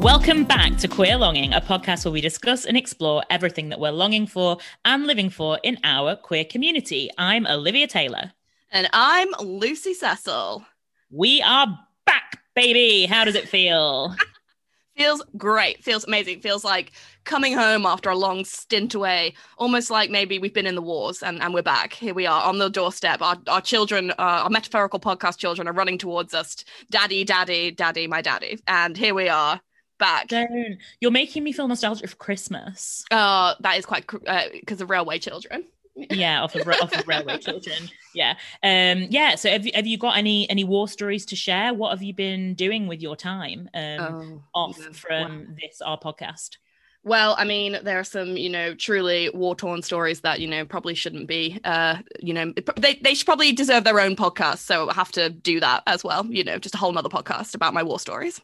Welcome back to Queer Longing, a podcast where we discuss and explore everything that we're longing for and living for in our queer community. I'm Olivia Taylor. And I'm Lucy Cecil. We are back, baby. How does it feel? feels great. Feels amazing. Feels like coming home after a long stint away, almost like maybe we've been in the wars and, and we're back. Here we are on the doorstep. Our, our children, uh, our metaphorical podcast children, are running towards us. Daddy, daddy, daddy, my daddy. And here we are back. Don't. You're making me feel nostalgic for Christmas. Uh, that is quite because uh, of Railway Children. yeah, off of, off of Railway Children. Yeah, um, yeah. So have you, have you got any any war stories to share? What have you been doing with your time um, oh, off yeah. from wow. this our podcast? Well, I mean, there are some, you know, truly war torn stories that, you know, probably shouldn't be, uh, you know, they, they should probably deserve their own podcast. So I have to do that as well, you know, just a whole nother podcast about my war stories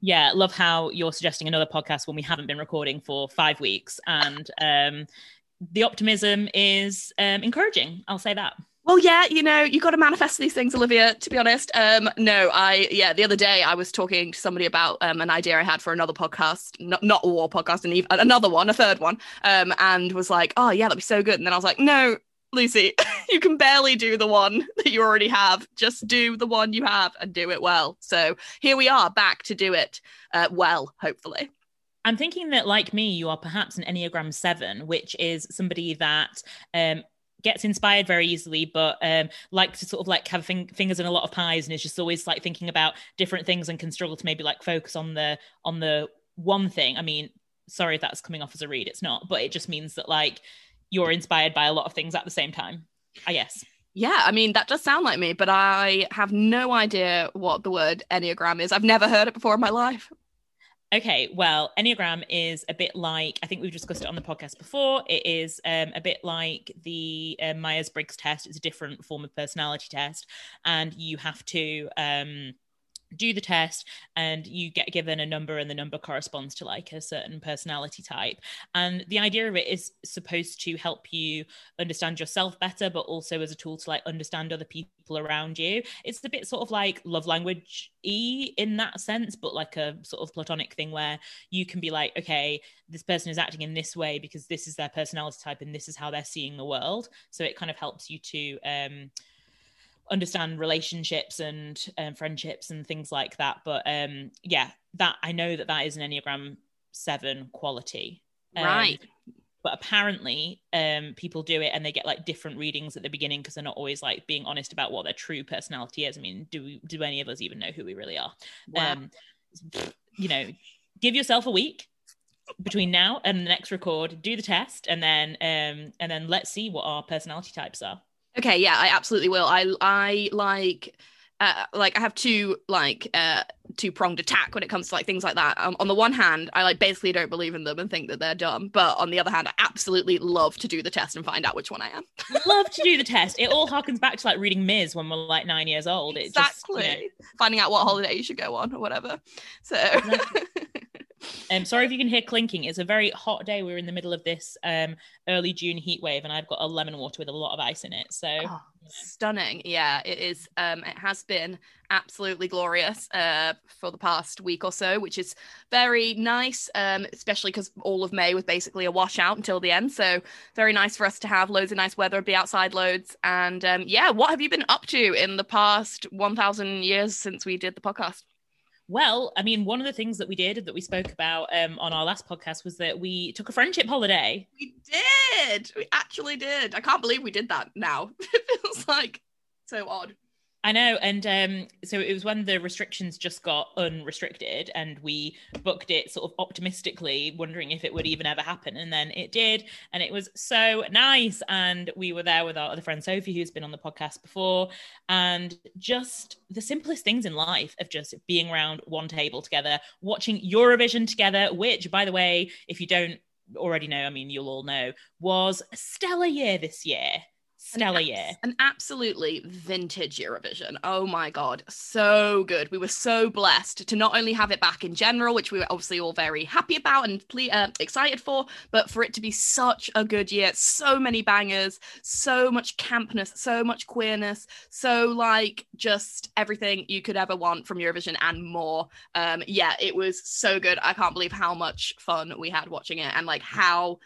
yeah, love how you're suggesting another podcast when we haven't been recording for five weeks, and um, the optimism is um, encouraging. I'll say that. Well, yeah, you know, you got to manifest these things, Olivia. To be honest, um, no, I yeah, the other day I was talking to somebody about um, an idea I had for another podcast, not not a war podcast, and even another one, a third one, um, and was like, oh yeah, that'd be so good. And then I was like, no, Lucy, you can barely do the one that you already have. Just do the one you have and do it well. So here we are back to do it uh, well, hopefully. I'm thinking that, like me, you are perhaps an Enneagram 7, which is somebody that um, gets inspired very easily, but um, likes to sort of like have fing- fingers in a lot of pies and is just always like thinking about different things and can struggle to maybe like focus on the on the one thing. I mean, sorry if that's coming off as a read, it's not, but it just means that like you're inspired by a lot of things at the same time, I guess. Yeah, I mean, that does sound like me, but I have no idea what the word Enneagram is. I've never heard it before in my life. Okay, well, Enneagram is a bit like, I think we've discussed it on the podcast before. It is um, a bit like the uh, Myers Briggs test. It's a different form of personality test. And you have to. Um, do the test and you get given a number and the number corresponds to like a certain personality type. And the idea of it is supposed to help you understand yourself better but also as a tool to like understand other people around you. It's a bit sort of like love language e in that sense but like a sort of platonic thing where you can be like okay this person is acting in this way because this is their personality type and this is how they're seeing the world. So it kind of helps you to um understand relationships and um, friendships and things like that but um yeah that i know that that is an enneagram 7 quality. Um, right. but apparently um people do it and they get like different readings at the beginning because they're not always like being honest about what their true personality is. I mean do we, do any of us even know who we really are? Wow. um you know give yourself a week between now and the next record do the test and then um and then let's see what our personality types are Okay, yeah, I absolutely will. I I like uh, like I have two like uh two pronged attack when it comes to like things like that. Um, on the one hand, I like basically don't believe in them and think that they're dumb, but on the other hand, I absolutely love to do the test and find out which one I am. love to do the test. It all harkens back to like reading Ms when we're like nine years old. It exactly. Just, you know... Finding out what holiday you should go on or whatever. So. Um, sorry if you can hear clinking. It's a very hot day. We're in the middle of this um, early June heat wave, and I've got a lemon water with a lot of ice in it. So oh, stunning. Yeah, it is. Um, it has been absolutely glorious uh, for the past week or so, which is very nice, um, especially because all of May was basically a washout until the end. So very nice for us to have loads of nice weather, be outside loads. And um, yeah, what have you been up to in the past 1,000 years since we did the podcast? Well, I mean, one of the things that we did that we spoke about um, on our last podcast was that we took a friendship holiday. We did. We actually did. I can't believe we did that now. it feels like so odd. I know, and um, so it was when the restrictions just got unrestricted, and we booked it sort of optimistically, wondering if it would even ever happen, and then it did, and it was so nice. And we were there with our other friend Sophie, who's been on the podcast before, and just the simplest things in life of just being around one table together, watching Eurovision together. Which, by the way, if you don't already know, I mean, you'll all know, was a stellar year this year stellar year. An absolutely vintage Eurovision. Oh my god, so good. We were so blessed to not only have it back in general, which we were obviously all very happy about and ple- uh, excited for, but for it to be such a good year. So many bangers, so much campness, so much queerness, so like just everything you could ever want from Eurovision and more. Um, yeah, it was so good. I can't believe how much fun we had watching it and like how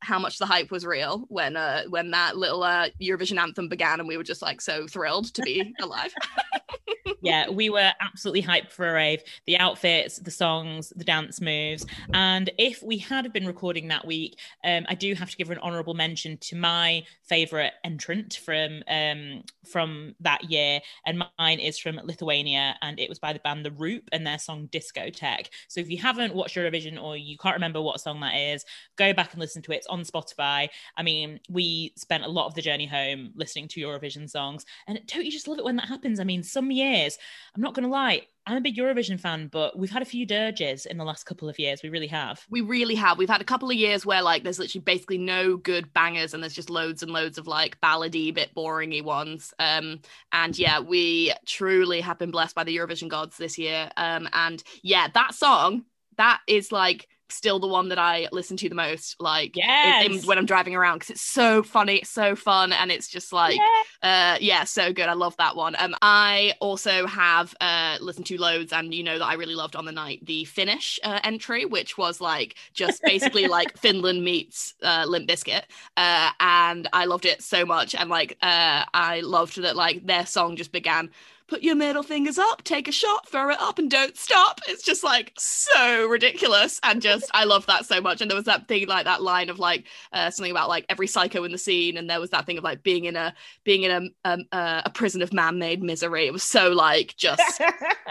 how much the hype was real when uh when that little uh Eurovision anthem began and we were just like so thrilled to be alive. yeah, we were absolutely hyped for a rave. The outfits, the songs, the dance moves. And if we had been recording that week, um, I do have to give an honourable mention to my favourite entrant from um, from that year. And mine is from Lithuania and it was by the band The Roop and their song Discotheque. So if you haven't watched Eurovision or you can't remember what song that is, go back and listen to it. It's on Spotify. I mean, we spent a lot of the journey home listening to Eurovision songs. And don't you just love it when that happens? I mean, some years, I'm not going to lie, I'm a big Eurovision fan, but we've had a few dirges in the last couple of years. We really have. We really have. We've had a couple of years where like there's literally basically no good bangers and there's just loads and loads of like ballady, bit boringy ones. Um, and yeah, we truly have been blessed by the Eurovision gods this year. Um, and yeah, that song that is like still the one that I listen to the most, like yes. when I'm driving around because it's so funny, it's so fun, and it's just like, yeah. uh, yeah, so good. I love that one. Um, I also have uh listened to loads, and you know that I really loved on the night the Finnish uh, entry, which was like just basically like Finland meets uh, Limp Bizkit, uh, and I loved it so much, and like uh, I loved that like their song just began put your middle fingers up, take a shot, throw it up, and don't stop. It's just like so ridiculous. And just, I love that so much. And there was that thing like that line of like uh, something about like every psycho in the scene. And there was that thing of like being in a, being in a, um, uh, a prison of man made misery. It was so like just,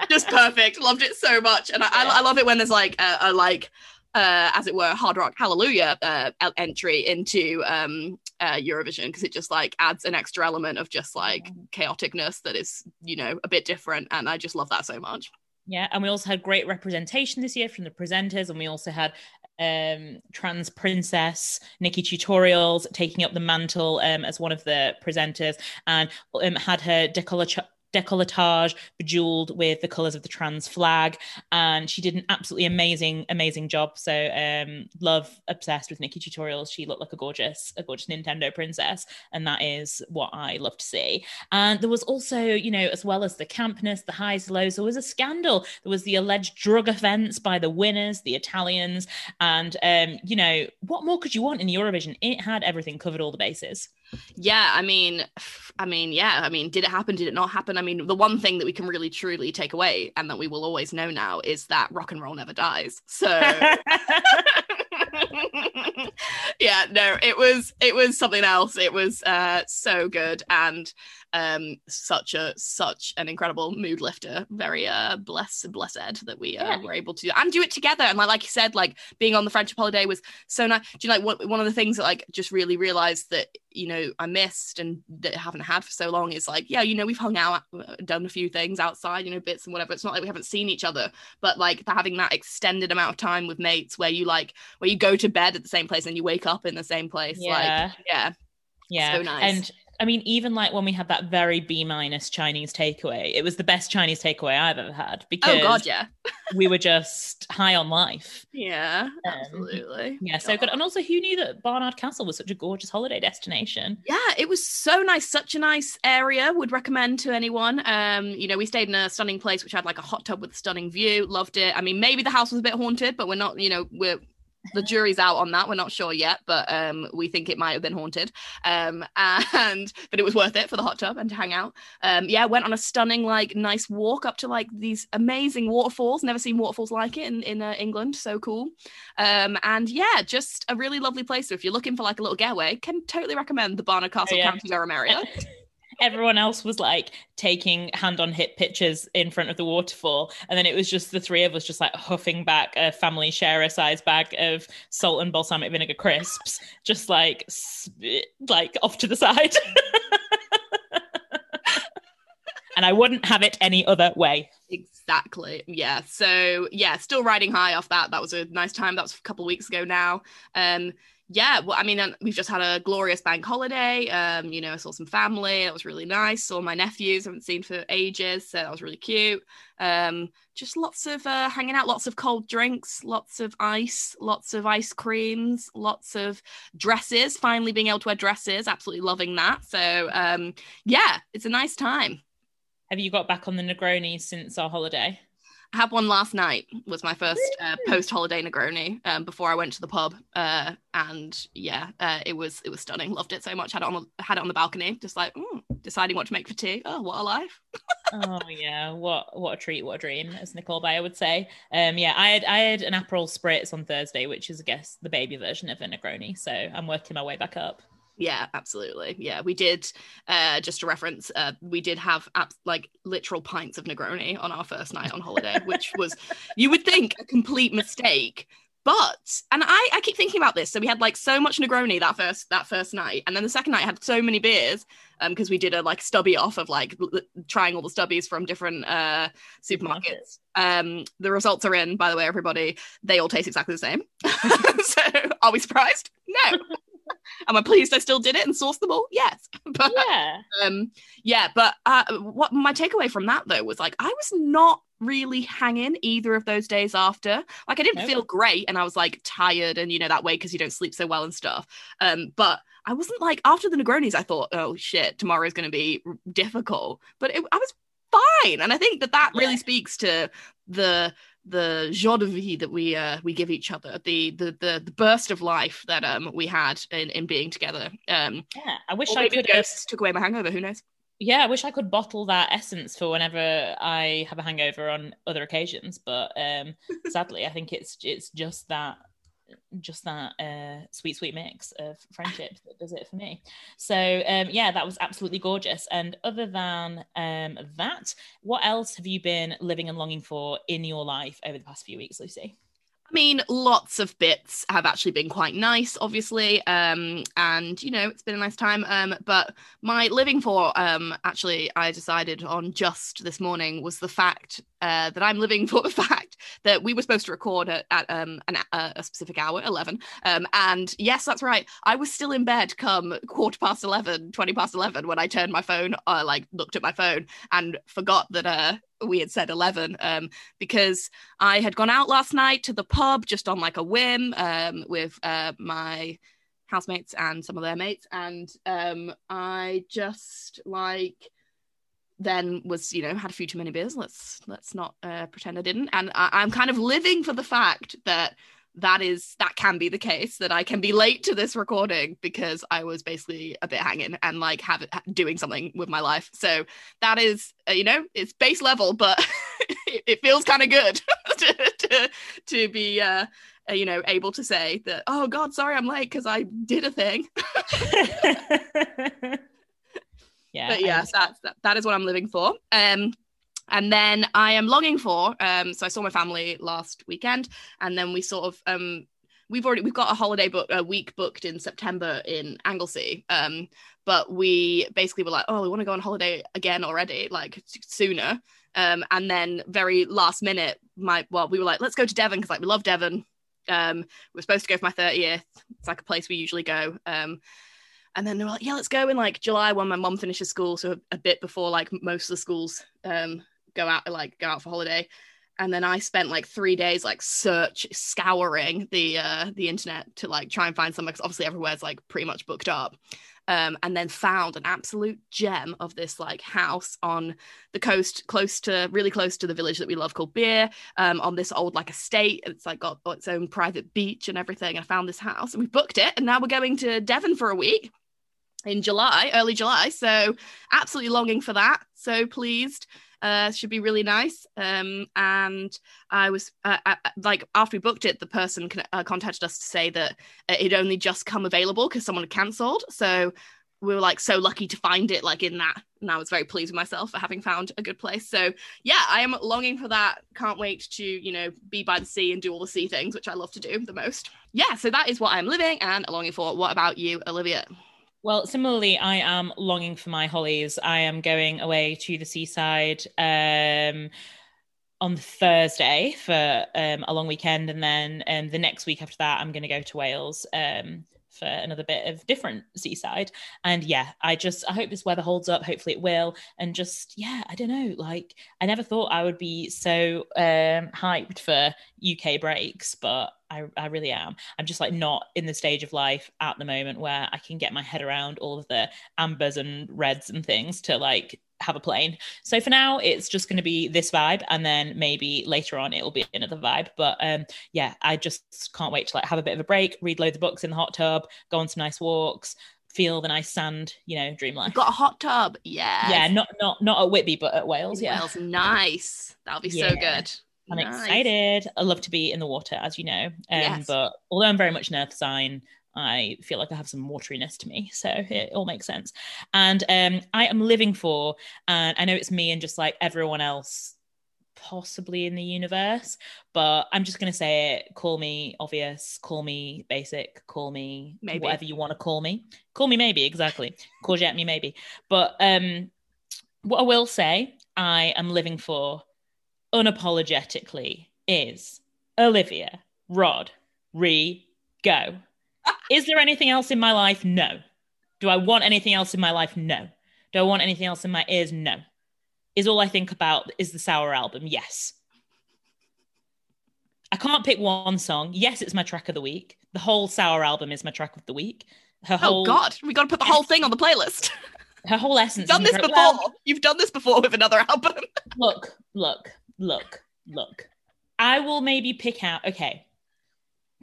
just perfect. Loved it so much. And I, I, I love it when there's like a, a like, uh, as it were, hard rock hallelujah uh, entry into um, uh, Eurovision because it just like adds an extra element of just like chaoticness that is, you know, a bit different. And I just love that so much. Yeah, and we also had great representation this year from the presenters, and we also had um, trans princess Nikkie Tutorials taking up the mantle um, as one of the presenters, and um, had her decolletage decolletage bejeweled with the colors of the trans flag. And she did an absolutely amazing amazing job. So um love obsessed with nikkie tutorials. She looked like a gorgeous a gorgeous nintendo princess. And that is what i love to see. And there was also you know as well as the campness the highs lows there was a scandal. There was the alleged drug offense by the winners the italians. And um you know what more could you want in the eurovision? It had everything covered all the bases yeah i mean i mean yeah i mean did it happen did it not happen? I mean the one thing that we can really truly take away and that we will always know now is that rock and roll never dies. So yeah no it was it was something else. It was uh so good. And um such a such an incredible mood lifter very uh blessed blessed that we uh, yeah. were able to and do it together. And like, like you said like being on the friendship holiday was so nice do you know, like what, one of the things that like just really realized that you know I missed and that I haven't had for so long is like yeah you know we've hung out uh, done a few things outside you know bits and whatever. It's not like we haven't seen each other but like having that extended amount of time with mates where you like where you go to bed at the same place and you wake up in the same place yeah. like yeah. Yeah. So nice. And I mean, even like when we had that very B minus Chinese takeaway, it was the best Chinese takeaway I've ever had because oh god, yeah, we were just high on life. Yeah, um, absolutely. Yeah, so good. And also, who knew that Barnard Castle was such a gorgeous holiday destination? Yeah, it was so nice, such a nice area. Would recommend to anyone. Um, you know, we stayed in a stunning place which had like a hot tub with a stunning view. Loved it. I mean, maybe the house was a bit haunted, but we're not. You know, we're the jury's out on that. We're not sure yet, but um, we think it might have been haunted. Um, and but it was worth it for the hot tub and to hang out. Um, yeah, went on a stunning, like, nice walk up to like these amazing waterfalls. Never seen waterfalls like it in in uh, England. So cool. Um, and yeah, just a really lovely place. So if you're looking for like a little getaway, can totally recommend the Barnard Castle oh, yeah. County Durham area. everyone else was like taking hand on hip pictures in front of the waterfall. And then it was just the three of us just like huffing back a family share a size bag of salt and balsamic vinegar crisps just like like off to the side. And i wouldn't have it any other way. Exactly. Yeah. So yeah still riding high off that. That was a nice time. That was a couple weeks ago now. Um yeah, well, I mean, we've just had a glorious bank holiday. Um, you know, I saw some family. That was really nice. Saw my nephews. I haven't seen for ages, so that was really cute. Um, just lots of uh, hanging out, lots of cold drinks, lots of ice, lots of ice creams, lots of dresses. Finally, being able to wear dresses, absolutely loving that. So, um, yeah, it's a nice time. Have you got back on the Negroni since our holiday? I had one last night. Was my first uh, post holiday Negroni um, before I went to the pub, uh, and yeah, uh, it was it was stunning. Loved it so much. Had it on the, had it on the balcony, just like mm, deciding what to make for tea. Oh, what a life! oh yeah, what what a treat, what a dream, as Nicole Byer would say. Um, yeah, I had I had an Aperol spritz on Thursday, which is I guess the baby version of a Negroni. So I'm working my way back up. Yeah, absolutely. Yeah, we did. Uh, just to reference, uh, we did have ab- like literal pints of Negroni on our first night on holiday, which was you would think a complete mistake, but and I I keep thinking about this. So we had like so much Negroni that first that first night, and then the second night had so many beers um because we did a like stubby off of like l- trying all the stubbies from different uh supermarkets. Um, the results are in, by the way, everybody. They all taste exactly the same. so are we surprised? No. Am I pleased I still did it and sourced them all? Yes. But Yeah. um yeah, but uh what my takeaway from that though was like I was not really hanging either of those days after. Like I didn't feel great and I was like tired and you know that way because you don't sleep so well and stuff. Um but I wasn't like after the Negronis I thought, "Oh shit, tomorrow's going to be difficult." But it, I was fine and I think that that really Yeah. speaks to the the joie de vie that we uh we give each other the the the, the burst of life that um we had in, in being together um Yeah. I wish I could ghosts took away my hangover who knows yeah, I wish I could bottle that essence for whenever I have a hangover on other occasions, but um sadly I think it's it's just that just that uh sweet sweet mix of friendship that does it for me. So um yeah, that was absolutely gorgeous. And other than um that, what else have you been living and longing for in your life over the past few weeks, Lucy? I mean, lots of bits have actually been quite nice, obviously, um, and you know it's been a nice time. Um, but my living for, um, actually, I decided on just this morning was the fact uh, that I'm living for the fact that we were supposed to record at, at um, an, a, specific hour, eleven, um, and yes, that's right, I was still in bed come quarter past 11, 20 past eleven when I turned my phone, uh, like looked at my phone and forgot that uh, we had said eleven, um, because I had gone out last night to the pub just on like a whim um, with uh, my housemates and some of their mates, and um, I just like then was you know had a few too many beers. Let's let's not uh, pretend I didn't, and I- I'm kind of living for the fact that that is that can be the case that I can be late to this recording because I was basically a bit hanging and like have it doing something with my life. So that is uh, you know it's base level, but it, it feels kind of good to, to to be uh, uh, you know able to say that oh god sorry I'm late because I did a thing. yeah. but yes, that's that, that is what I'm living for. Um, and then I am longing for. Um, so I saw my family last weekend, and then we sort of um, we've already we've got a holiday book a week booked in September in Anglesey. Um, but we basically were like, oh, we want to go on holiday again already, like sooner. Um, and then very last minute, my well, we were like, let's go to Devon because like we love Devon. Um, we are supposed to go for my 30th. It's like a place we usually go. Um, and then they were like, yeah, let's go in like July when my mom finishes school, so a, a bit before like most of the schools um go out like go out for holiday. And then I spent like three days like search scouring the uh the internet to like try and find somewhere because obviously everywhere's like pretty much booked up. Um, and then found an absolute gem of this like house on the coast, close to really close to the village that we love called Beer. Um, on this old like estate, it's like got its own private beach and everything. And I found this house, and we booked it, and now we're going to Devon for a week in July, early July. So absolutely longing for that. So pleased. Uh, should be really nice. Um, and I was uh, uh, like, after we booked it, the person con- uh, contacted us to say that it only just come available because someone had cancelled. So we were like so lucky to find it like in that, and I was very pleased with myself for having found a good place. So yeah, I am longing for that. Can't wait to you know be by the sea and do all the sea things, which I love to do the most. Yeah, so that is what I'm living and longing for. What about you, Olivia? Well, similarly, I am longing for my hollies. I am going away to the seaside um, on Thursday for um, a long weekend, and then um, the next week after that, I'm going to go to Wales um, for another bit of different seaside. And yeah, I just I hope this weather holds up. Hopefully it will. And just yeah, I don't know. Like I never thought I would be so um hyped for UK breaks, but I, I really am. I'm just like not in the stage of life at the moment where I can get my head around all of the ambers and reds and things to like have a plane. So for now, it's just going to be this vibe, and then maybe later on it'll be another vibe. But um, yeah, I just can't wait to like have a bit of a break, read loads of books in the hot tub, go on some nice walks, feel the nice sand, you know, dream life. Got a hot tub, yeah. Yeah, not not not at Whitby, but at Wales. Yeah, Wales, nice. That'll be yeah. so good. I'm nice. excited. I love to be in the water, as you know. Um, yes. But although I'm very much an earth sign, I feel like I have some wateriness to me. So it all makes sense. And um, I am living for, and I know it's me and just like everyone else possibly in the universe, but I'm just going to say it. Call me obvious, call me basic, call me maybe. whatever you want to call me. Call me maybe, exactly. Courgette me maybe. But um, what I will say, I am living for unapologetically is Olivia, Rod, Re, go. Is there anything else in my life? No. Do I want anything else in my life? No. Do I want anything else in my ears? No. Is all I think about is the Sour album? Yes. I can't pick one song. Yes, it's my track of the week. The whole Sour album is my track of the week. Her oh, whole, oh God, we got to put the whole thing on the playlist. Her whole essence. You've done this before. Well, You've done this before with another album. look, look, look, look. I will maybe pick out. Okay,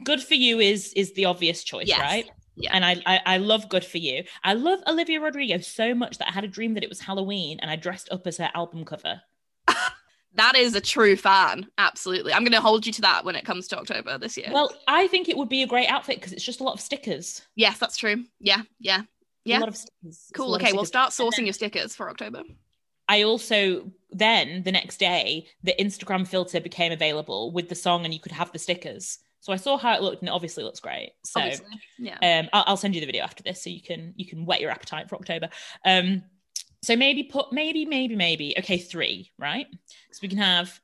good for you is is the obvious choice, yes. right? Yeah. And I, I, I love Good for You. I love Olivia Rodrigo so much that I had a dream that it was Halloween and I dressed up as her album cover. that is a true fan. Absolutely. I'm going to hold you to that when it comes to October this year. Well, I think it would be a great outfit because it's just a lot of stickers. Yes, that's true. Yeah, yeah. Yeah. A lot of stickers. Cool. Okay, we'll start sourcing then, your stickers for October. I also then the next day the Instagram filter became available with the song and you could have the stickers. So I saw how it looked, and it obviously looks great. So obviously. yeah, um, I'll, I'll, send you the video after this, so you can you can whet your appetite for October. Um, so maybe put maybe maybe maybe okay three right. So we can have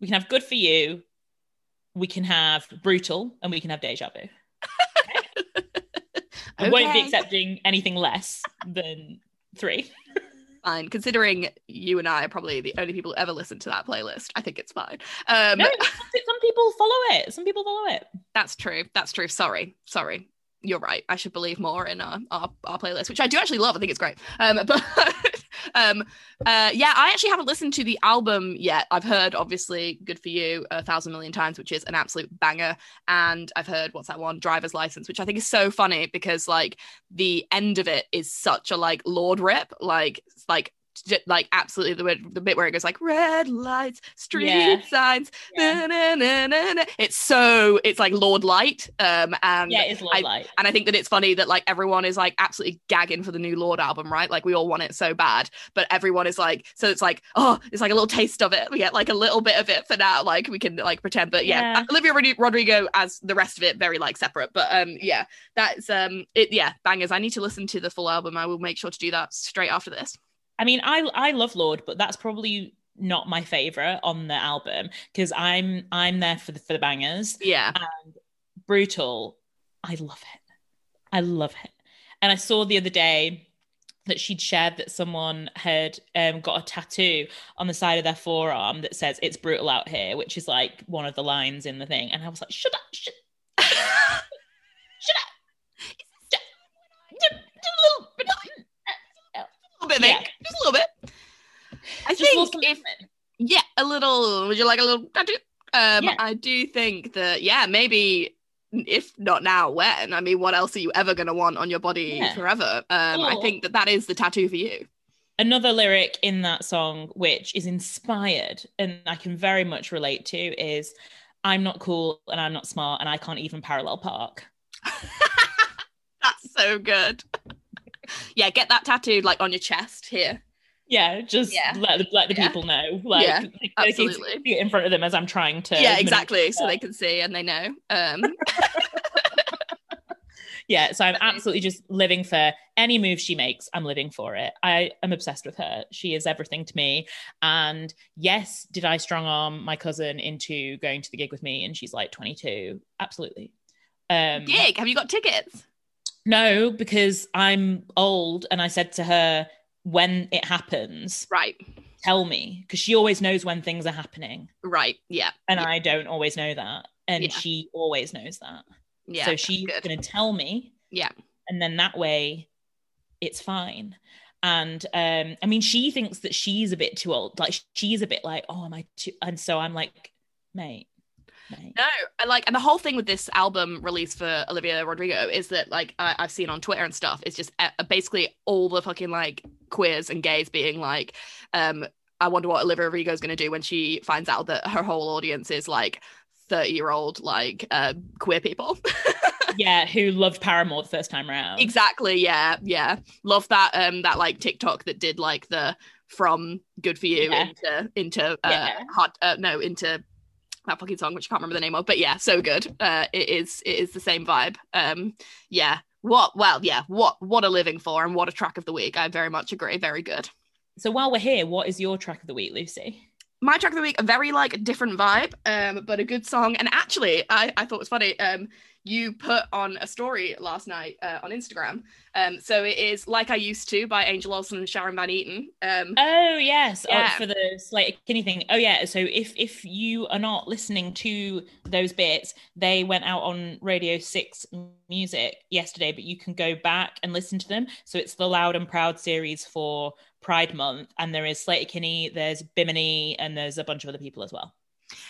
we can have good for you, we can have brutal, and we can have deja vu. Okay? I won't be accepting anything less than three fine. Considering you and I are probably the only people who ever listen to that playlist, I think it's fine. Um, no, some people follow it. Some people follow it. That's true. That's true. Sorry. Sorry. You're right. I should believe more in our, our, our playlist, which I do actually love. I think it's great. Um, but um, uh, yeah, I actually haven't listened to the album yet. I've heard, obviously, Good for You a thousand million times, which is an absolute banger. And I've heard, what's that one? Driver's License, which I think is so funny because, like, the end of it is such a, like, Lorde rip. Like, like like absolutely the, the bit where it goes like red lights, street yeah. signs. Yeah. Na, na, na, it's so it's like Lorde Light. Um, and yeah, it's Lorde I, Light. And I think that it's funny that like everyone is like absolutely gagging for the new Lorde album, right? Like we all want it so bad, but everyone is like, so it's like, oh, it's like a little taste of it. We get like a little bit of it for now. Like we can like pretend, but yeah, yeah. Olivia Rodrigo as the rest of it very like separate. But um, yeah, that's um, it. Yeah, bangers. I need to listen to the full album. I will make sure to do that straight after this. I mean, I I love Lorde, but that's probably not my favorite on the album because I'm I'm there for the for the bangers. Yeah. And brutal, I love it. I love it. And I saw the other day that she'd shared that someone had um, got a tattoo on the side of their forearm that says "It's brutal out here," which is like one of the lines in the thing. And I was like, "Shut up! Shut, shut up! Shut up! Little bit, yeah. just a little bit. I just think if yeah, a little. Would you like a little tattoo? Um, yeah. I do think that yeah, maybe if not now, when? I mean, what else are you ever going to want on your body yeah. forever? Um, I think that that is the tattoo for you. Another lyric in that song, which is inspired and I can very much relate to, is I'm not cool and I'm not smart and I can't even parallel park. That's so good yeah, get that tattooed like on your chest here. Yeah, just yeah. let the, let the yeah. people know. Like, yeah, absolutely. in front of them as I'm trying to. Yeah, exactly. So they can see and they know. Um. yeah, so I'm absolutely just living for any move she makes. I'm living for it. I am obsessed with her. She is everything to me. And yes, did I strong arm my cousin into going to the gig with me? And she's like 22. Absolutely. Um, gig? Have you got tickets? No, because I'm old and I said to her, when it happens, Right. tell me. Because she always knows when things are happening. Right. Yeah. And yeah. I don't always know that. And Yeah. she always knows that. Yeah. so she's going to tell me. Yeah. And then that way it's fine. And um, I mean, she thinks that she's a bit too old. Like she's a bit like, oh, am I too? And so I'm like, mate, mate. No, I like, and the whole thing with this album release for Olivia Rodrigo is that, like, I, I've seen on Twitter and stuff, is just uh, basically all the fucking like queers and gays being like, um, I wonder what Olivia Rodrigo is going to do when she finds out that her whole audience is like 30 year old like uh, queer people. yeah, who loved Paramore the first time around. exactly. Yeah. Yeah. Love that. Um, that like TikTok that did like the from Good for You Yeah. into into uh, Yeah. hot uh, no into that fucking song which I can't remember the name of, but yeah, so good. Uh, it is it is the same vibe. Um, yeah. What? Well, yeah. What? What a living for, and what a track of the week. I very much agree. Very good. So while we're here, what is your track of the week, Lucy? my track of the week a very like different vibe um but a good song and actually i i thought it was funny um you put on a story last night uh, on instagram um so it is like i used to by angel olsen and sharon van etten um Oh yes, oh, for the Sleater-Kinney thing. Oh yeah. So if if you are not listening to those bits, they went out on Radio Six Music yesterday, but you can go back and listen to them. So it's the Loud and Proud series for Pride Month, and there is Sleater-Kinney, there's Bimini, and there's a bunch of other people as well.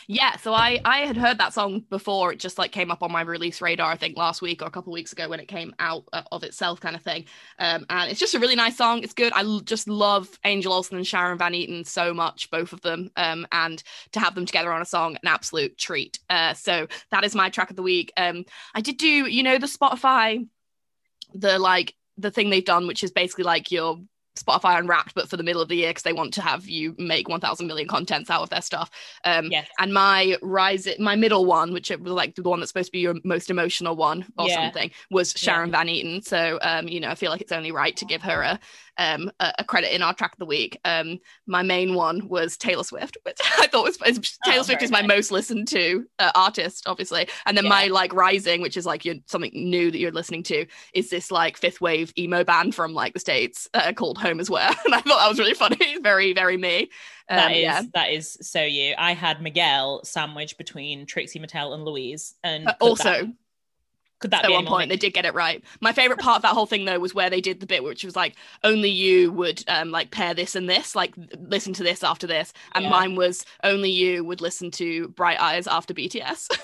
Yeah so i i had heard that song before. It just like came up on my release radar i think last week or a couple weeks ago when it came out uh, of itself kind of thing. Um and it's just a really nice song. It's good. I l- just love angel olsen and sharon van etten so much both of them um and to have them together on a song an absolute treat. Uh so that is my track of the week. Um i did do you know the spotify the like the thing they've done which is basically like your Spotify Unwrapped, but for the middle of the year because they want to have you make 1,000 million contents out of their stuff. Um, Yes. and my rise, my middle one, which it was like the one that's supposed to be your most emotional one or Yeah. something, was Sharon Van Etten. So, um, you know, I feel like it's only right to give her a um a, a credit in our track of the week. Um, my main one was Taylor Swift, which I thought was Taylor Oh, Swift is my nice. most listened to uh, artist, obviously, and then Yeah. my like rising, which is like your something new that you're listening to, is this like fifth wave emo band from like the states uh, called Home Is Where. and I thought that was really funny, very very me. Um, That is yeah. that is so you. I had Miguel sandwiched between Trixie Mattel and Louise, and Uh, also, that, could that at be one point they did get it right. My favorite part of that whole thing though was where they did the bit which was like only you would um like pair this and this, like listen to this after this, and Yeah. mine was only you would listen to Bright Eyes after BTS.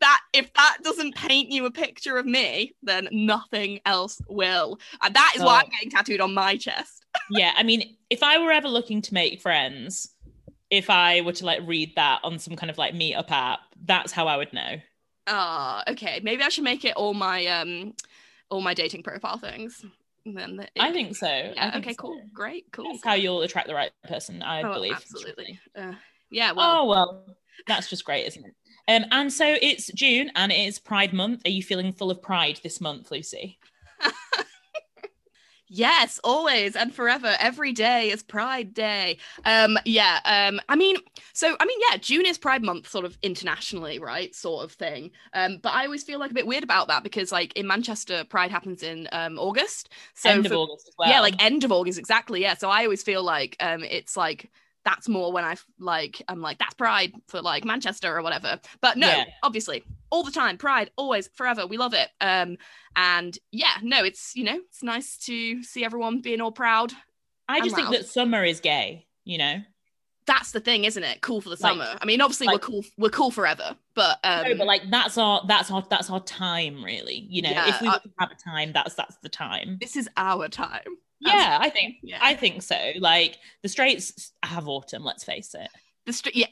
That if that doesn't paint you a picture of me, then nothing else will. And that is why Oh. I'm getting tattooed on my chest. yeah i mean if i were ever looking to make friends if i were to like read that on some kind of like meetup app that's how i would know Ah, okay. Maybe I should make it all my um all my dating profile things. And then the- i think so yeah, think okay, so. cool. Great, cool. that's how you'll attract the right person i Oh, believe absolutely. Uh, yeah, well, oh well that's just great isn't it um and so it's june and it is pride month are you feeling full of pride this month lucy yes, always and forever. Every day is Pride Day. Um, yeah. Um, I mean, so I mean, yeah, June is Pride Month, sort of internationally, right, sort of thing. Um, but I always feel like a bit weird about that because, like, in Manchester, Pride happens in um August. So end for- of august as well yeah like end of august exactly yeah so i always feel like um it's like that's more when i like i'm like that's pride for like manchester or whatever. But no Yeah. obviously all the time pride always forever we love it. Um and yeah no it's you know it's nice to see everyone being all proud i just think that summer is gay you know? That's the thing isn't it? Cool for the Like- summer. I mean obviously like- we're cool we're cool forever but um no, but like that's our that's our that's our time really you know? Yeah, if we uh, have a time that's that's the time. This is our time yeah i think yeah i think so like the Straights have autumn let's face it The str- yeah,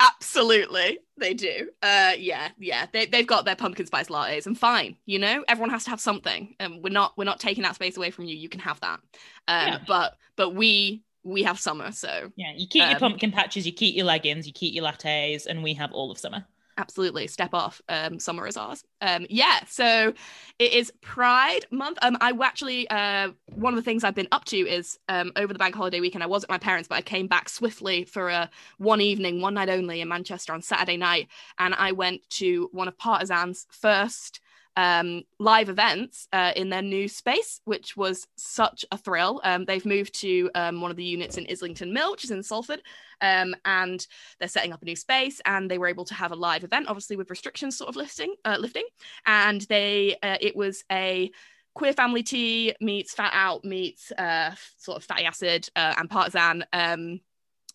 absolutely, they do. Uh, yeah, yeah, they they've got their pumpkin spice lattes, and fine, you know, everyone has to have something, and we're not we're not taking that space away from you. You can have that. Um, Yeah. but but we we have summer, so yeah you keep your Um, pumpkin patches you keep your leggings you keep your lattes and we have all of summer absolutely step off. Um, summer is ours. Um, yeah, so it is Pride Month. Um, I actually uh one of the things I've been up to is um over the bank holiday weekend. I was at my parents, but I came back swiftly for a one evening, one night only in Manchester on Saturday night, and I went to one of Partisan's first um, live events uh, in their new space, which was such a thrill. Um, they've moved to um, one of the units in Islington Mill, which is in Salford, um, and they're setting up a new space. And they were able to have a live event, obviously with restrictions sort of lifting, uh, lifting. And they, uh, it was a queer family tea meets fat out meets uh, sort of fatty acid uh, and partisan um,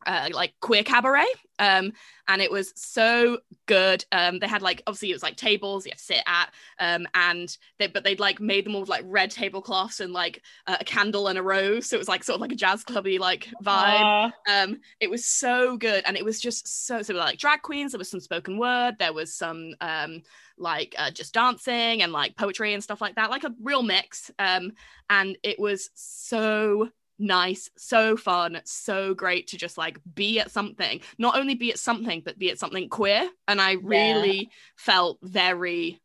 uh, like queer cabaret um and it was so good. Um they had like obviously it was like tables you have to sit at um and they but they'd like made them all with like red tablecloths and like uh, a candle and a rose. So it was like sort of like a jazz clubby like vibe. Aww. um it was so good and it was just so so like drag queens. There was some spoken word. There was some um like uh, just dancing and like poetry and stuff like that like a real mix. Um and it was so nice, so fun, so great to just like be at something. Not only be at something, but be at something queer. And I really yeah. felt very,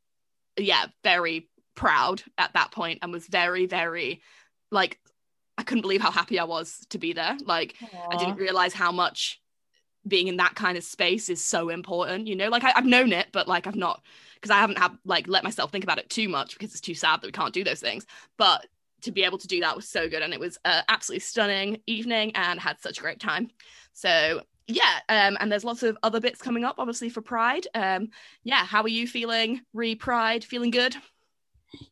yeah, very proud at that point and was very, very like, I couldn't believe how happy I was to be there. Like, Aww. I didn't realize how much being in that kind of space is so important, you know? Like, I, I've known it, but like, I've not because I haven't had like let myself think about it too much because it's too sad that we can't do those things. But to be able to do that was so good and it was absolutely stunning evening and had such a great time so yeah um, and there's lots of other bits coming up obviously for pride um, yeah how are you feeling re pride feeling good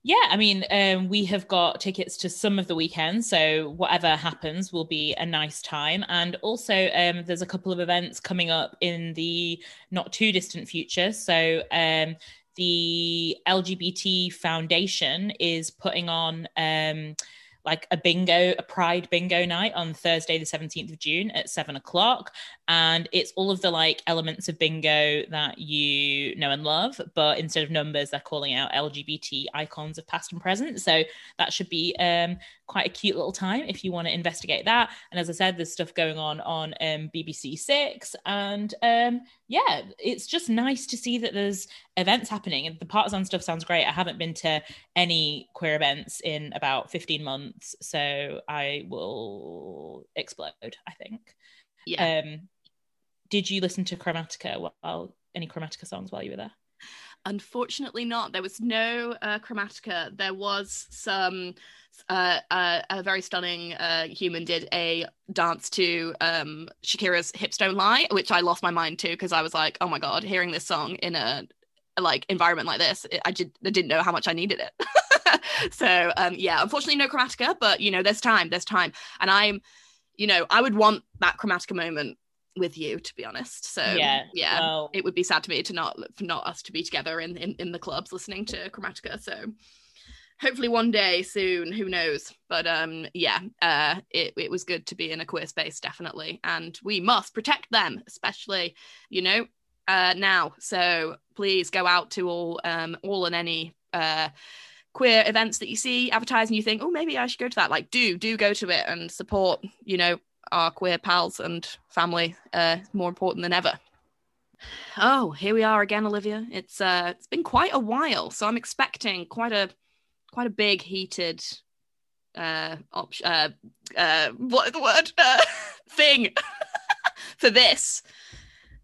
yeah, I mean, um, we have got tickets to some of the weekends, so whatever happens will be a nice time. And also, um, there's a couple of events coming up in the not too distant future. So, um, the LGBT Foundation is putting on um, like a bingo, a pride bingo night on Thursday, the 17th of June at seven o'clock. And it's all of the like elements of bingo that you know and love, but instead of numbers, they're calling out LGBT icons of past and present. So that should be um, quite a cute little time if you want to investigate that. And as I said, there's stuff going on on um, BBC Six. And um, yeah, it's just nice to see that there's events happening. And the partisan stuff sounds great. I haven't been to any queer events in about 15 months. So I will explode, I think. Yeah. Um, did you listen to Chromatica while any Chromatica songs while you were there? Unfortunately, not. There was no uh, Chromatica. There was some. Uh, uh, a very stunning uh, human did a dance to um, Shakira's "Hips Don't Lie," which I lost my mind to because I was like, "Oh my god!" Hearing this song in a, like environment like this, it, I just I didn't know how much I needed it. so um, yeah, unfortunately, no Chromatica, but you know, there's time. There's time, and I'm, you know, I would want that Chromatica moment with you to be honest. So yeah yeah well, it would be sad to me to not for not us to be together in, in in the clubs listening to chromatica. So hopefully one day soon who knows? But um yeah uh it, it was good to be in a queer space definitely. And we must protect them especially you know uh now. So please go out to all um all and any uh queer events that you see advertising you think oh maybe i should go to that. Like do do go to it and support you know our queer pals and family uh, more important than ever. Oh, here we are again, Olivia. It's uh, it's been quite a while, so I'm expecting quite a quite a big heated uh, op- uh, uh what the word uh, thing for this.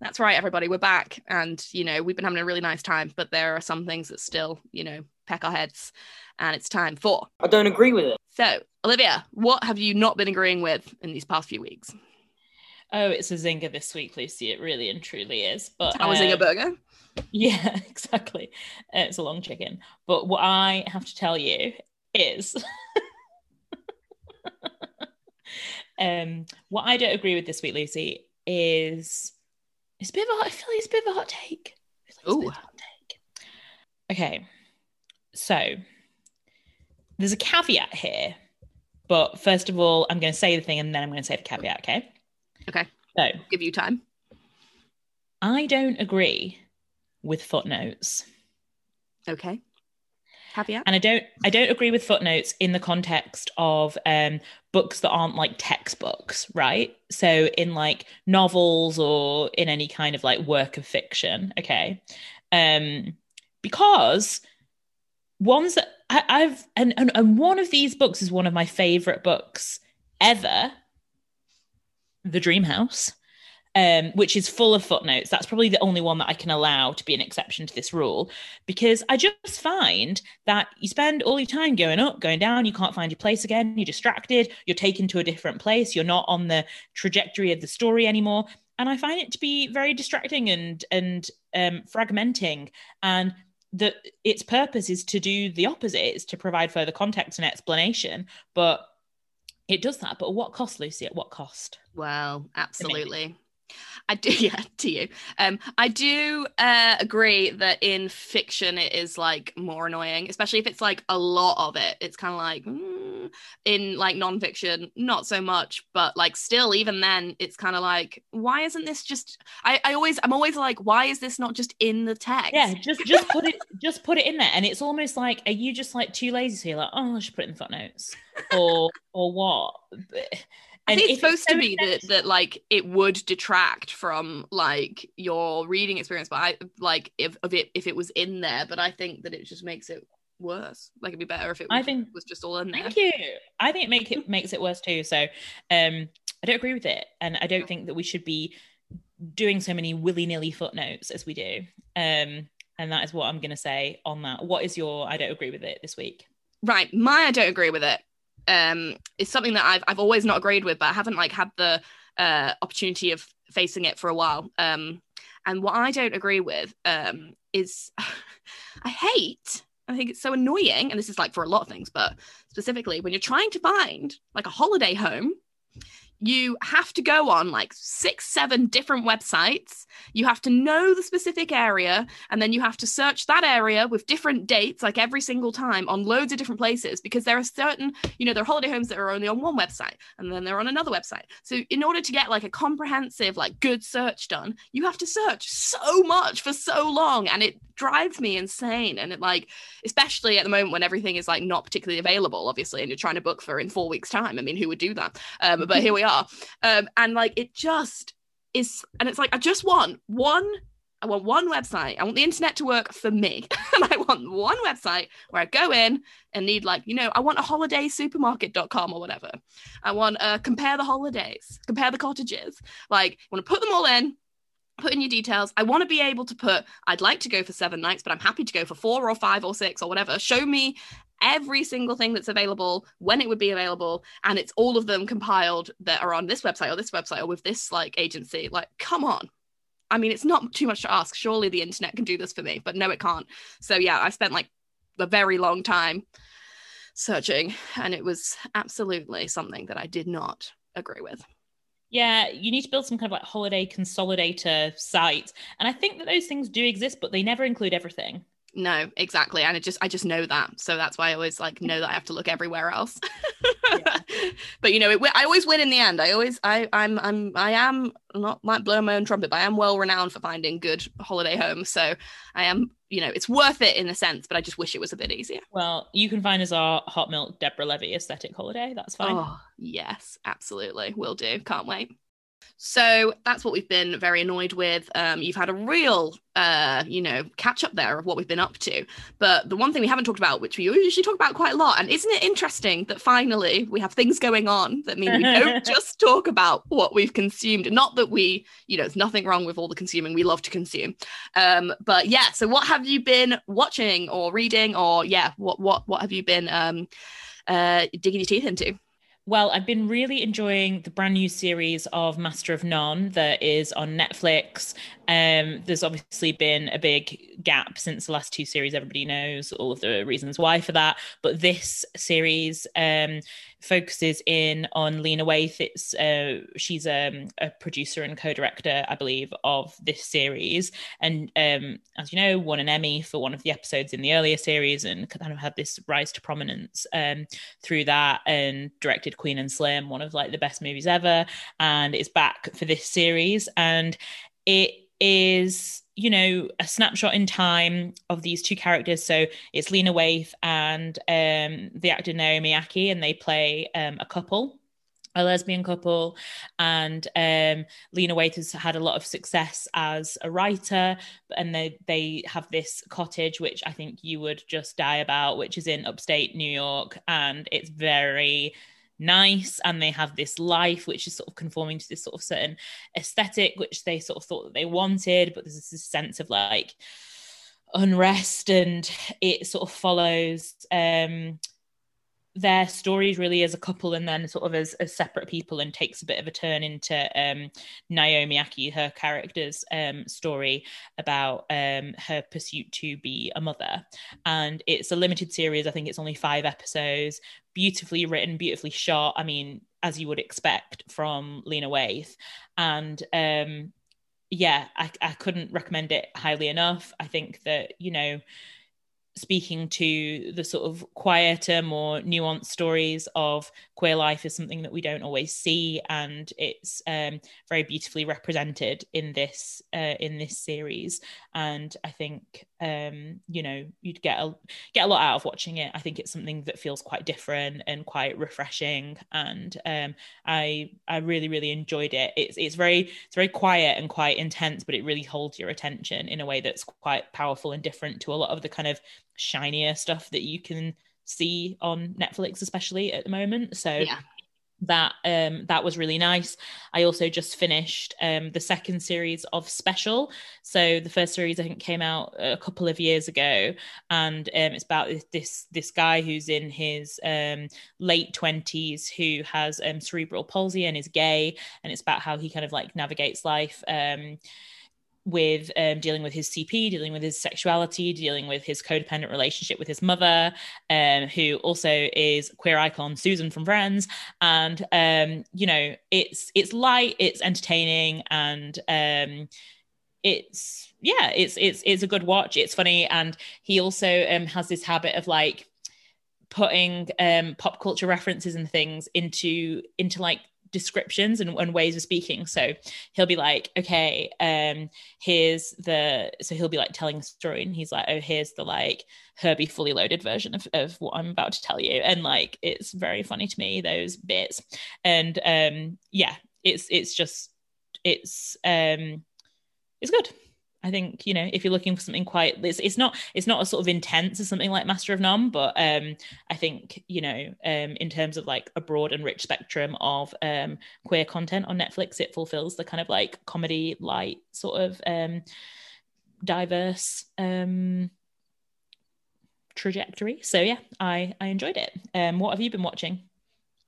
That's right, everybody. We're back, and you know we've been having a really nice time, but there are some things that still, you know, peck our heads, and it's time for. I don't agree with it. So, Olivia, what have you not been agreeing with in these past few weeks? Oh, it's a zinger this week, Lucy. It really and truly is. But how um, a zinger burger? Yeah, exactly. Uh, it's a long chicken. But what I have to tell you is, um, what I don't agree with this week, Lucy, is it's a bit of a, I feel like it's a bit of a hot take. Like hot take. Okay, so there's a caveat here, but first of all, I'm going to say the thing and then I'm going to say the caveat. Okay. Okay. So give you time. I don't agree with footnotes. Okay. Caveat. And I don't I don't agree with footnotes in the context of um, books that aren't like textbooks, right? So in like novels or in any kind of like work of fiction, okay? Um, because ones that I, have and, and and one of these books is one of my favorite books ever. The Dream House. um, which is full of footnotes. That's probably the only one that I can allow to be an exception to this rule because I just find that you spend all your time going up, going down, you can't find your place again, you're distracted, you're taken to a different place, you're not on the trajectory of the story anymore. And I find it to be very distracting and and um, fragmenting. And that its purpose is to do the opposite, is to provide further context and explanation. But it does that, but at what cost, Lucy? At what cost? Well, absolutely. I do, yeah, to you. Um, I do uh, agree that in fiction it is like more annoying, especially if it's like a lot of it. It's kind of like mm, in like nonfiction, not so much, but like still, even then, it's kind of like, why isn't this just? I, I always, I'm always like, why is this not just in the text? Yeah, just just put it, just put it in there, and it's almost like, are you just like too lazy? So you're like, oh, I should put it in footnotes, or or what? Think it's supposed to be that, that like it would detract from like your reading experience, but I like if of it if it was in there, but I think that it just makes it worse. Like it'd be better if it was, I think, was just all in there. Thank you. I think it make it makes it worse too. So um I don't agree with it. And I don't think that we should be doing so many willy-nilly footnotes as we do. Um and that is what I'm gonna say on that. What is your I don't agree with it this week? Right. My I don't agree with it um is something that I've I've always not agreed with, but I haven't like had the uh opportunity of facing it for a while. Um and what I don't agree with um is I hate I think it's so annoying, and this is like for a lot of things, but specifically when you're trying to find like a holiday home you have to go on like six, seven different websites. You have to know the specific area, and then you have to search that area with different dates, like every single time, on loads of different places because there are certain, you know, there are holiday homes that are only on one website and then they're on another website. So, in order to get like a comprehensive, like good search done, you have to search so much for so long, and it drives me insane. And it like, especially at the moment when everything is like not particularly available, obviously, and you're trying to book for in four weeks' time. I mean, who would do that? Um, but here we are. Um, and like, it just is, and it's like, I just want one I want one website. I want the internet to work for me. and I want one website where I go in and need like, you know, I want a holiday supermarket.com or whatever. I want uh compare the holidays, compare the cottages. Like, I want to put them all in, put in your details. I want to be able to put, I'd like to go for seven nights, but I'm happy to go for four or five or six or whatever. Show me every single thing that's available, when it would be available, and it's all of them compiled that are on this website or this website or with this like agency. Like, come on. I mean, it's not too much to ask. Surely the internet can do this for me, but no, it can't. So yeah, I spent like a very long time searching, and it was absolutely something that I did not agree with yeah, you need to build some kind of like holiday consolidator site. And I think that those things do exist, but they never include everything. No, exactly. And it just I just know that. So that's why I always like know that I have to look everywhere else. but you know, it, I always win in the end. I always I I'm I'm I am not like blow my own trumpet, but I am well renowned for finding good holiday homes. So I am you know, it's worth it in a sense, but I just wish it was a bit easier. Well, you can find us our hot milk Deborah Levy aesthetic holiday. That's fine. Oh, yes, absolutely. Will do. Can't wait. So that's what we've been very annoyed with. Um, you've had a real, uh, you know, catch up there of what we've been up to. But the one thing we haven't talked about, which we usually talk about quite a lot, and isn't it interesting that finally we have things going on that mean we don't just talk about what we've consumed? Not that we, you know, there's nothing wrong with all the consuming. We love to consume. Um, but yeah, so what have you been watching or reading, or yeah, what what what have you been um, uh, digging your teeth into? Well, I've been really enjoying the brand new series of Master of None that is on Netflix. Um, there's obviously been a big gap since the last two series. Everybody knows all of the reasons why for that. But this series um, focuses in on Lena Waithe. It's uh, she's um, a producer and co-director, I believe, of this series, and um, as you know, won an Emmy for one of the episodes in the earlier series, and kind of had this rise to prominence um, through that, and directed Queen and Slim, one of like the best movies ever, and is back for this series, and it is you know a snapshot in time of these two characters. So it's lena waithe and um, the actor naomi ackie and they play um, a couple a lesbian couple. And um, lena waithe has had a lot of success as a writer and they they have this cottage which i think you would just die about which is in upstate new york. And it's very nice and they have this life which is sort of conforming to this sort of certain aesthetic which they sort of thought that they wanted but there's this sense of like unrest and it sort of follows um their stories really as a couple and then sort of as, as separate people and takes a bit of a turn into um, Naomi Ackie, her character's um, story about um, her pursuit to be a mother. And it's a limited series. I think it's only five episodes, beautifully written, beautifully shot. I mean, as you would expect from Lena Waithe. And um, yeah, I, I couldn't recommend it highly enough. I think that, you know, speaking to the sort of quieter, more nuanced stories of queer life is something that we don't always see, and it's um, very beautifully represented in this uh, in this series. And I think um, you know you'd get a get a lot out of watching it. I think it's something that feels quite different and quite refreshing, and um, I I really really enjoyed it. It's it's very it's very quiet and quite intense, but it really holds your attention in a way that's quite powerful and different to a lot of the kind of shinier stuff that you can see on Netflix, especially at the moment. So yeah. That um that was really nice. I also just finished um the second series of Special. So the first series I think came out a couple of years ago, and um it's about this this guy who's in his um late twenties who has um cerebral palsy and is gay, and it's about how he kind of like navigates life. With um, dealing with his CP, dealing with his sexuality, dealing with his codependent relationship with his mother, um, who also is queer icon Susan from Friends. And um, you know, it's it's light, it's entertaining, and um, it's yeah, it's it's it's a good watch. It's funny, and he also um, has this habit of like putting um, pop culture references and things into into like descriptions and, and, ways of speaking. So he'll be like, okay, um, here's the so he'll be like telling a story and he's like, oh, here's the like Herbie fully loaded version of, of what I'm about to tell you. And like it's very funny to me, those bits. And um yeah, it's it's just it's um it's good. I think you know if you're looking for something quite it's, it's not it's not a sort of intense as something like Master of None, but um, I think you know um, in terms of like a broad and rich spectrum of um, queer content on Netflix, it fulfills the kind of like comedy light sort of um, diverse um, trajectory. So yeah, I I enjoyed it. Um, what have you been watching?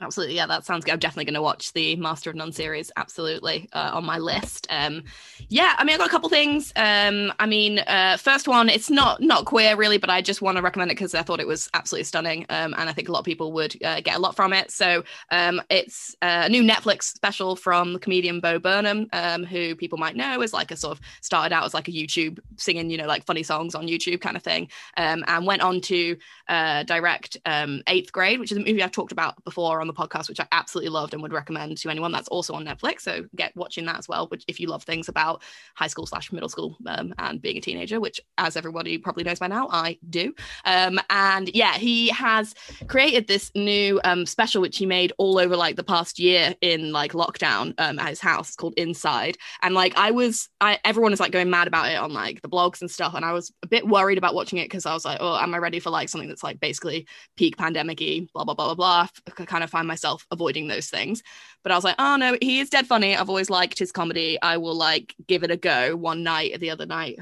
Absolutely, yeah, that sounds good. I'm definitely going to watch the Master of None series. Absolutely uh, on my list. Um, yeah, I mean, I got a couple things. Um, I mean, uh, first one, it's not not queer really, but I just want to recommend it because I thought it was absolutely stunning, um, and I think a lot of people would uh, get a lot from it. So um, it's a new Netflix special from the comedian Bo Burnham, um, who people might know is like a sort of started out as like a YouTube singing, you know, like funny songs on YouTube kind of thing, um, and went on to uh, direct Eighth Grade, which is a movie I've talked about before on the podcast, which I absolutely loved and would recommend to anyone. That's also on Netflix, so get watching that as well. Which, if you love things about high school slash middle school um, and being a teenager, which, as everybody probably knows by now, I do. Um, and yeah, he has created this new um, special which he made all over like the past year in like lockdown um, at his house called Inside. And like I was, I everyone is like going mad about it on like the blogs and stuff, and I was a bit worried about watching it because I was like, oh, am I ready for like something that's like basically peak pandemic-y, blah blah blah blah blah. kind of find myself avoiding those things. But I was like, oh no, he is dead funny. I've always liked his comedy. I will like give it a go one night or the other night.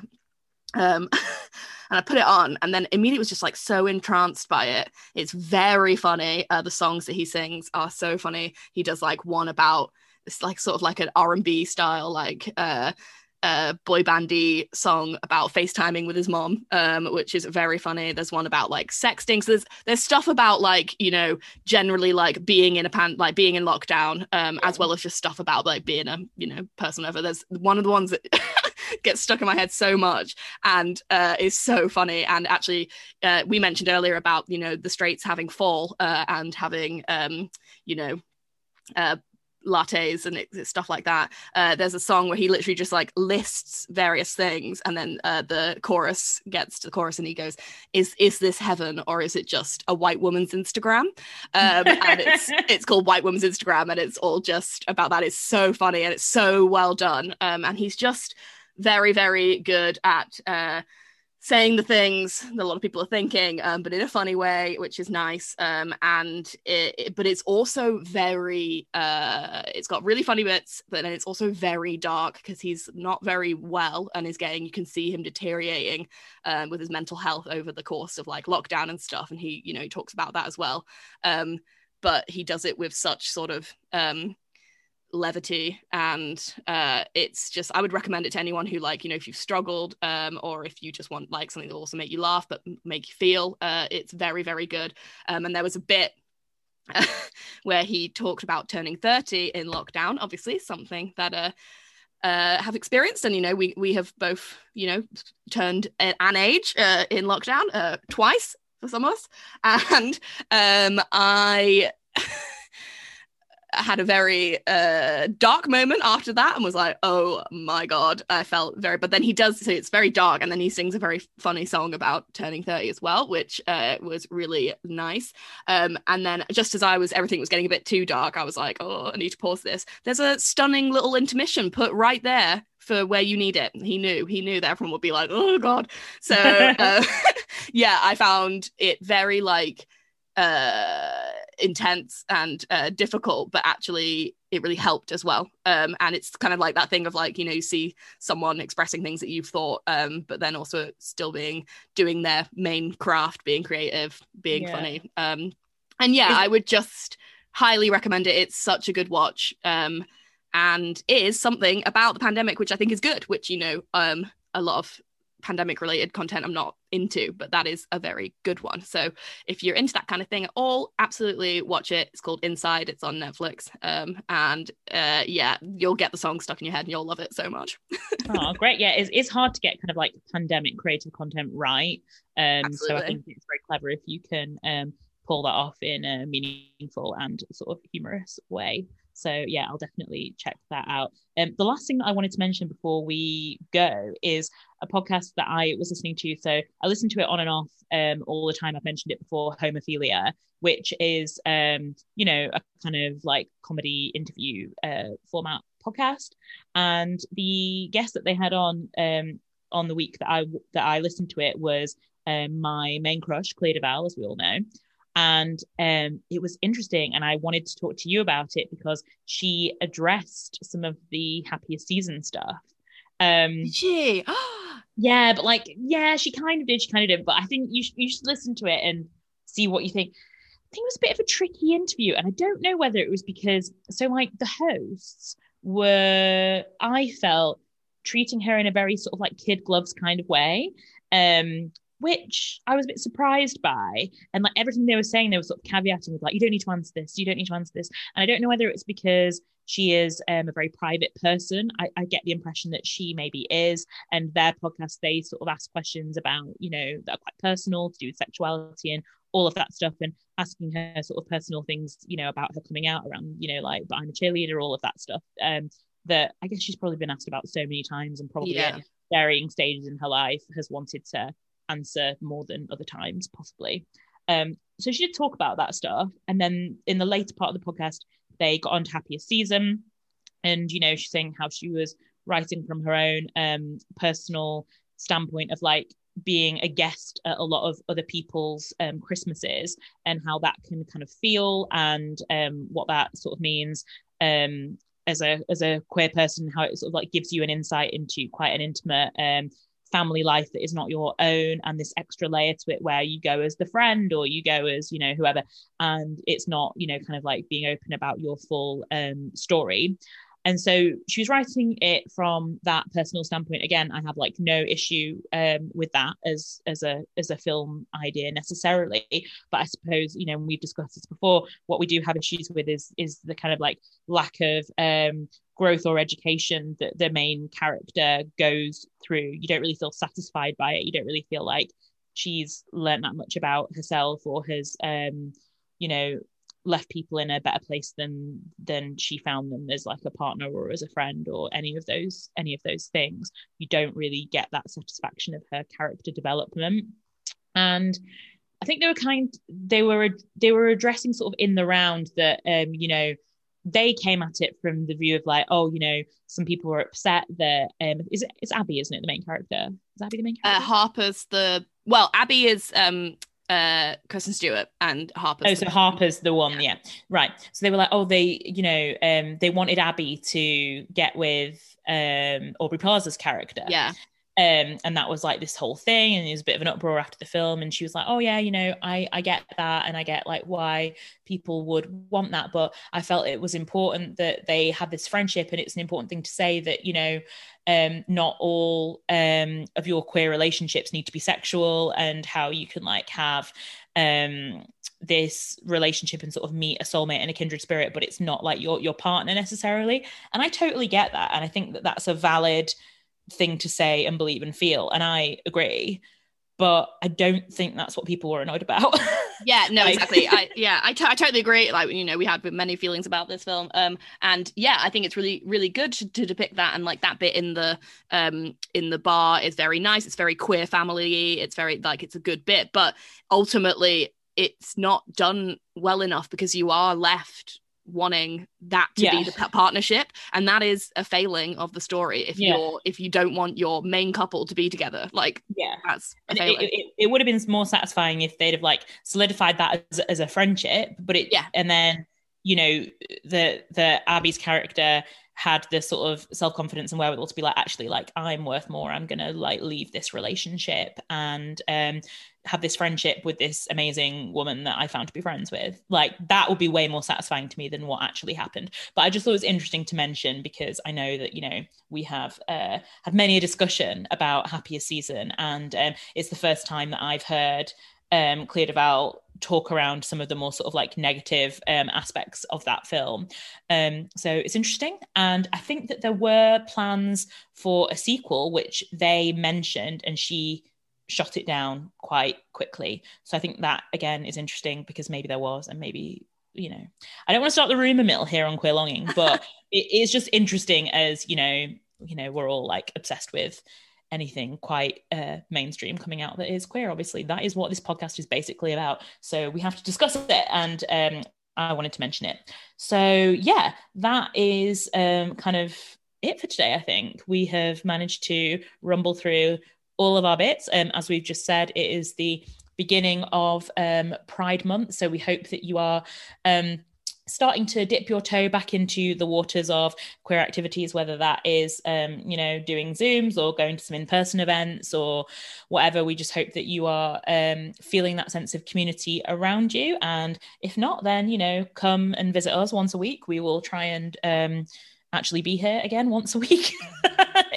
Um and I put it on and then immediately was just like so entranced by it. It's very funny. Uh, the songs that he sings are so funny. He does like one about it's like sort of like an R&B style like uh a boy bandy song about FaceTiming with his mom, um, which is very funny. There's one about like sexting. So there's there's stuff about like, you know, generally like being in a pan like being in lockdown, um, as well as just stuff about like being a, you know, person over. There's one of the ones that gets stuck in my head so much and uh, is so funny. And actually, uh, we mentioned earlier about, you know, the Straights having fall uh, and having um, you know, uh, lattes and stuff like that. Uh, there's a song where he literally just like lists various things, and then uh, the chorus gets to the chorus, and he goes, "Is is this heaven or is it just a white woman's Instagram?" Um, and it's it's called White Woman's Instagram, and it's all just about that. It's so funny and it's so well done, um, and he's just very very good at. Uh, saying the things that a lot of people are thinking, um, but in a funny way, which is nice. Um, and it, it, but it's also very, uh, it's got really funny bits, but then it's also very dark because he's not very well and is getting, you can see him deteriorating um, with his mental health over the course of like lockdown and stuff. And he, you know, he talks about that as well. Um, but he does it with such sort of um, levity and uh it's just i would recommend it to anyone who like you know if you've struggled um or if you just want like something that will also make you laugh but make you feel uh it's very very good. Um and there was a bit where he talked about turning 30 in lockdown obviously something that uh uh, have experienced. And you know we we have both you know turned an age uh, in lockdown uh, twice for some of us. And um i had a very uh, dark moment after that and was like, oh my God, I felt very, but then he does, so it's very dark. And then he sings a very funny song about turning 30 as well, which uh, was really nice. Um, and then just as I was, everything was getting a bit too dark, I was like, oh, I need to pause this. There's a stunning little intermission put right there for where you need it. He knew, he knew that everyone would be like, oh God. So uh, yeah, I found it very like, uh intense and uh difficult but actually it really helped as well. Um and it's kind of like that thing of like you know you see someone expressing things that you've thought um but then also still being doing their main craft being creative being yeah. funny. Um and yeah i would just highly recommend it. It's such a good watch. Um and is something about the pandemic which i think is good which you know um a lot of pandemic related content I'm not into, but that is a very good one. So if you're into that kind of thing at all, absolutely watch it. It's called Inside. It's on Netflix. Um, and uh, yeah, you'll get the song stuck in your head and you'll love it so much. oh, great. Yeah, it's, it's hard to get kind of like pandemic creative content right. Um, so I think it's very clever if you can um, pull that off in a meaningful and sort of humorous way. So yeah, I'll definitely check that out. Um, the last thing that I wanted to mention before we go is a podcast that I was listening to. So I listen to it on and off um, all the time. I've mentioned it before, Homophilia, which is um, you know a kind of like comedy interview uh, format podcast. And the guest that they had on um, on the week that I that I listened to it was um, my main crush, Clea DuVall, as we all know and um, it was interesting and i wanted to talk to you about it because she addressed some of the happiest season stuff. Um she? Yeah but like yeah she kind of did she kind of did but i think you, sh- you should listen to it and see what you think. I think it was a bit of a tricky interview and i don't know whether it was because so like the hosts were i felt treating her in a very sort of like kid gloves kind of way. Um which I was a bit surprised by. And like everything they were saying, they were sort of caveating with like, you don't need to answer this, you don't need to answer this. And I don't know whether it's because she is um, a very private person. I, I, get the impression that she maybe is. And their podcast, they sort of ask questions about, you know, that are quite personal to do with sexuality and all of that stuff and asking her sort of personal things, you know, about her coming out around, you know, like, but I'm a cheerleader, all of that stuff. Um, that I guess she's probably been asked about so many times and probably yeah. at varying stages in her life has wanted to answer more than other times, possibly. Um, so she did talk about that stuff. And then in the later part of the podcast, they got on to happiest season. And, you know, she's saying how she was writing from her own um, personal standpoint of like being a guest at a lot of other people's um, Christmases and how that can kind of feel and um, what that sort of means um, as a as a queer person, how it sort of like gives you an insight into quite an intimate um, family life that is not your own and this extra layer to it where you go as the friend or you go as you know whoever and it's not you know kind of like being open about your full um story and so she was writing it from that personal standpoint. Again i have like no issue um, with that as as a as a film idea necessarily. But i suppose you know we've discussed this before what we do have issues with is is the kind of like lack of um growth or education that the main character goes through. You don't really feel satisfied by it. You don't really feel like she's learned that much about herself or has um you know left people in a better place than than she found them as like a partner or as a friend or any of those any of those things. You don't really get that satisfaction of her character development. And i think they were kind they were they were addressing sort of in the round that um you know they came at it from the view of like oh you know some people were upset that um is it it's abby isn't it the main character? Is Abby the main Uh, character? Harper's the well, Abby is um uh Kristen Stewart and Harper's. Oh, so Harper's the one, yeah. Right. So they were like, oh, they, you know, um, they wanted Abby to get with um Aubrey Plaza's character. yeah, Um, and that was like this whole thing, and it was a bit of an uproar after the film. And she was like, "Oh yeah, you know, I I get that, and I get like why people would want that, but I felt it was important that they had this friendship, and it's an important thing to say that you know, um, not all um of your queer relationships need to be sexual, and how you can like have um this relationship and sort of meet a soulmate and a kindred spirit but it's not like your your partner necessarily and i totally get that and i think that that's a valid thing to say and believe and feel and i agree but i don't think that's what people were annoyed about yeah, no, Like- exactly. I yeah, I, t- I totally agree. Like you know, we had many feelings about this film. Um, and yeah, I think it's really really good to, to depict that. And like that bit in the um in the bar is very nice. It's very queer family. It's very like it's a good bit, but ultimately it's not done well enough because you are left wanting that to Yeah. be the pa- partnership and that is a failing of the story if Yeah. you're if you don't want your main couple to be together like yeah that's a it, failing. it, it, it would have been more satisfying if they'd have like solidified that as, as a friendship but it Yeah. and then you know the the abby's character had the sort of self-confidence and wherewithal to be like actually like i'm worth more i'm gonna like leave this relationship and um have this friendship with this amazing woman that i found to be friends with like that would be way more satisfying to me than what actually happened but i just thought it was interesting to mention because i know that you know we have uh, had many a discussion about happiest season and um, it's the first time that i've heard um, Clea DuVall talk around some of the more sort of like negative um, aspects of that film. Um, so it's interesting. And I think that there were plans for a sequel, which they mentioned, and she shot it down quite quickly. So I think that again is interesting because maybe there was, and maybe you know, I don't want to start the rumor mill here on Queer Longing, but it is just interesting as you know, you know, we're all like obsessed with anything quite uh, mainstream coming out that is queer. Obviously, that is what this podcast is basically about. So we have to discuss it, and um, I wanted to mention it. So yeah, that is um, kind of it for today. I think we have managed to rumble through all of our bits. Um, as we've just said, it is the beginning of um, Pride Month, so we hope that you are. Um, starting to dip your toe back into the waters of queer activities whether that is um, you know doing zooms or going to some in-person events or whatever we just hope that you are um, feeling that sense of community around you and if not then you know come and visit us once a week we will try and um, actually be here again once a week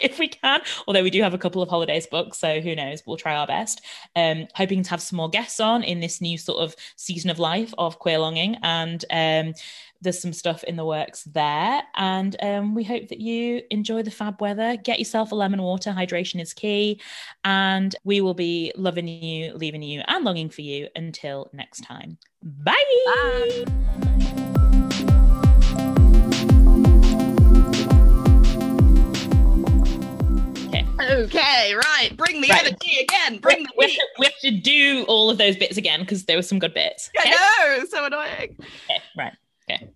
if we can. Although we do have a couple of holidays booked so who knows? We'll try our best. Um hoping to have some more guests on in this new sort of season of life of queer longing and um there's some stuff in the works there. And um, we hope that you enjoy the fab weather. Get yourself a lemon water. Hydration is key. And we will be loving you leaving you and longing for you until next time. Bye. Bye. Okay okay right bring the Right. energy again bring the we, have to, we have to do all of those bits again because there were some good bits okay? I know, so annoying. Right. Okay right